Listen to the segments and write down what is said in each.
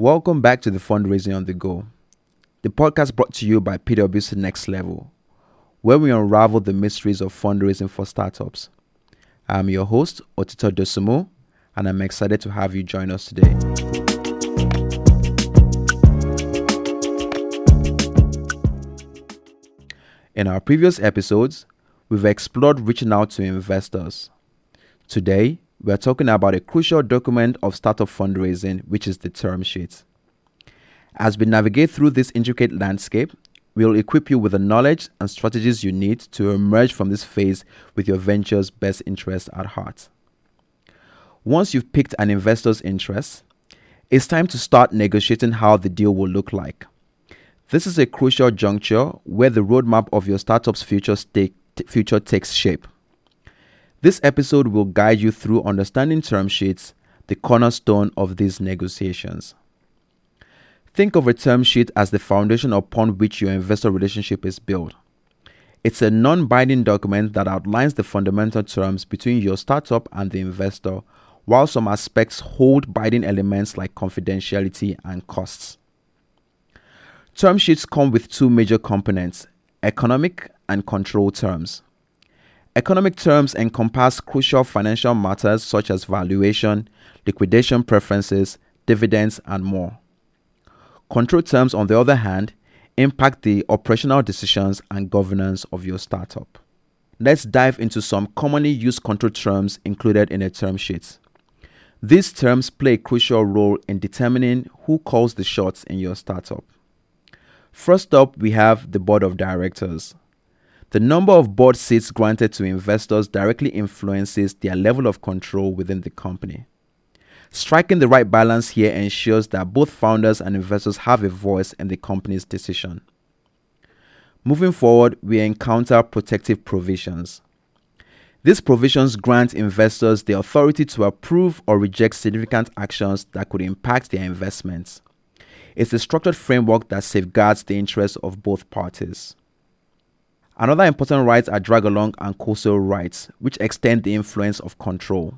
Welcome back to the Fundraising on the Go, the podcast brought to you by PwC Next Level, where we unravel the mysteries of fundraising for startups. I'm your host, Otito Dosumo, and I'm excited to have you join us today. In our previous episodes, we've explored reaching out to investors. Today, we are talking about a crucial document of startup fundraising, which is the term sheet. As we navigate through this intricate landscape, we'll equip you with the knowledge and strategies you need to emerge from this phase with your venture's best interest at heart. Once you've picked an investor's interest, it's time to start negotiating how the deal will look like. This is a crucial juncture where the roadmap of your startup's future, stake, future takes shape. This episode will guide you through understanding term sheets, the cornerstone of these negotiations. Think of a term sheet as the foundation upon which your investor relationship is built. It's a non binding document that outlines the fundamental terms between your startup and the investor, while some aspects hold binding elements like confidentiality and costs. Term sheets come with two major components economic and control terms. Economic terms encompass crucial financial matters such as valuation, liquidation preferences, dividends, and more. Control terms, on the other hand, impact the operational decisions and governance of your startup. Let's dive into some commonly used control terms included in a term sheet. These terms play a crucial role in determining who calls the shots in your startup. First up, we have the board of directors. The number of board seats granted to investors directly influences their level of control within the company. Striking the right balance here ensures that both founders and investors have a voice in the company's decision. Moving forward, we encounter protective provisions. These provisions grant investors the authority to approve or reject significant actions that could impact their investments. It's a structured framework that safeguards the interests of both parties. Another important rights are drag along and co sale rights, which extend the influence of control.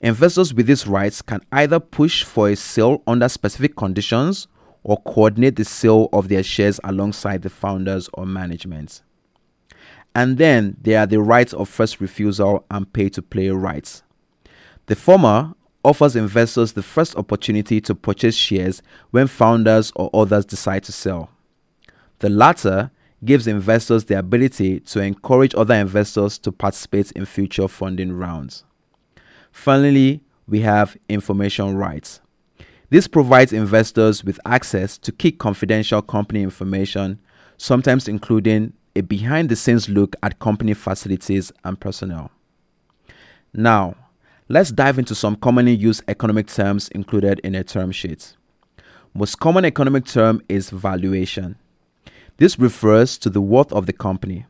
Investors with these rights can either push for a sale under specific conditions or coordinate the sale of their shares alongside the founders or management. And then there are the rights of first refusal and pay to play rights. The former offers investors the first opportunity to purchase shares when founders or others decide to sell. The latter gives investors the ability to encourage other investors to participate in future funding rounds. Finally, we have information rights. This provides investors with access to key confidential company information, sometimes including a behind the scenes look at company facilities and personnel. Now, let's dive into some commonly used economic terms included in a term sheet. Most common economic term is valuation. This refers to the worth of the company.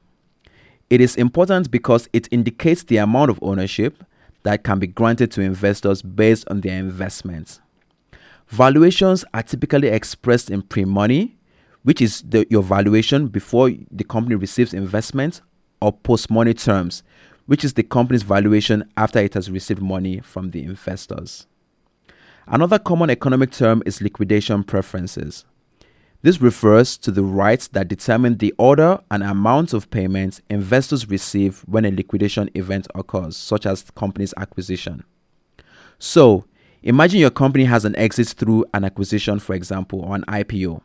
It is important because it indicates the amount of ownership that can be granted to investors based on their investments. Valuations are typically expressed in pre money, which is the, your valuation before the company receives investment, or post money terms, which is the company's valuation after it has received money from the investors. Another common economic term is liquidation preferences. This refers to the rights that determine the order and amount of payments investors receive when a liquidation event occurs, such as company's acquisition. So, imagine your company has an exit through an acquisition, for example, or an IPO.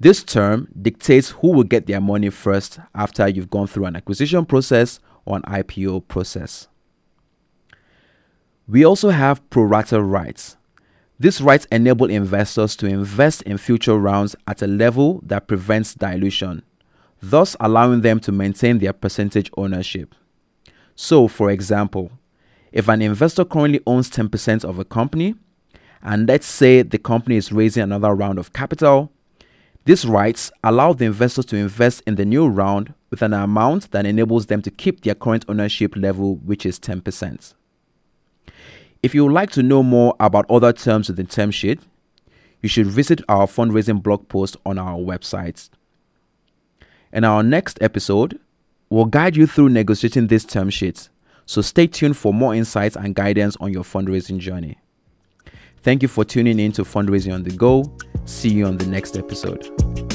This term dictates who will get their money first after you've gone through an acquisition process or an IPO process. We also have pro rata rights. These rights enable investors to invest in future rounds at a level that prevents dilution, thus allowing them to maintain their percentage ownership. So, for example, if an investor currently owns 10% of a company, and let's say the company is raising another round of capital, these rights allow the investors to invest in the new round with an amount that enables them to keep their current ownership level, which is 10%. If you would like to know more about other terms within term sheet, you should visit our fundraising blog post on our website. In our next episode, we'll guide you through negotiating this term sheet. so stay tuned for more insights and guidance on your fundraising journey. Thank you for tuning in to Fundraising on the Go. See you on the next episode.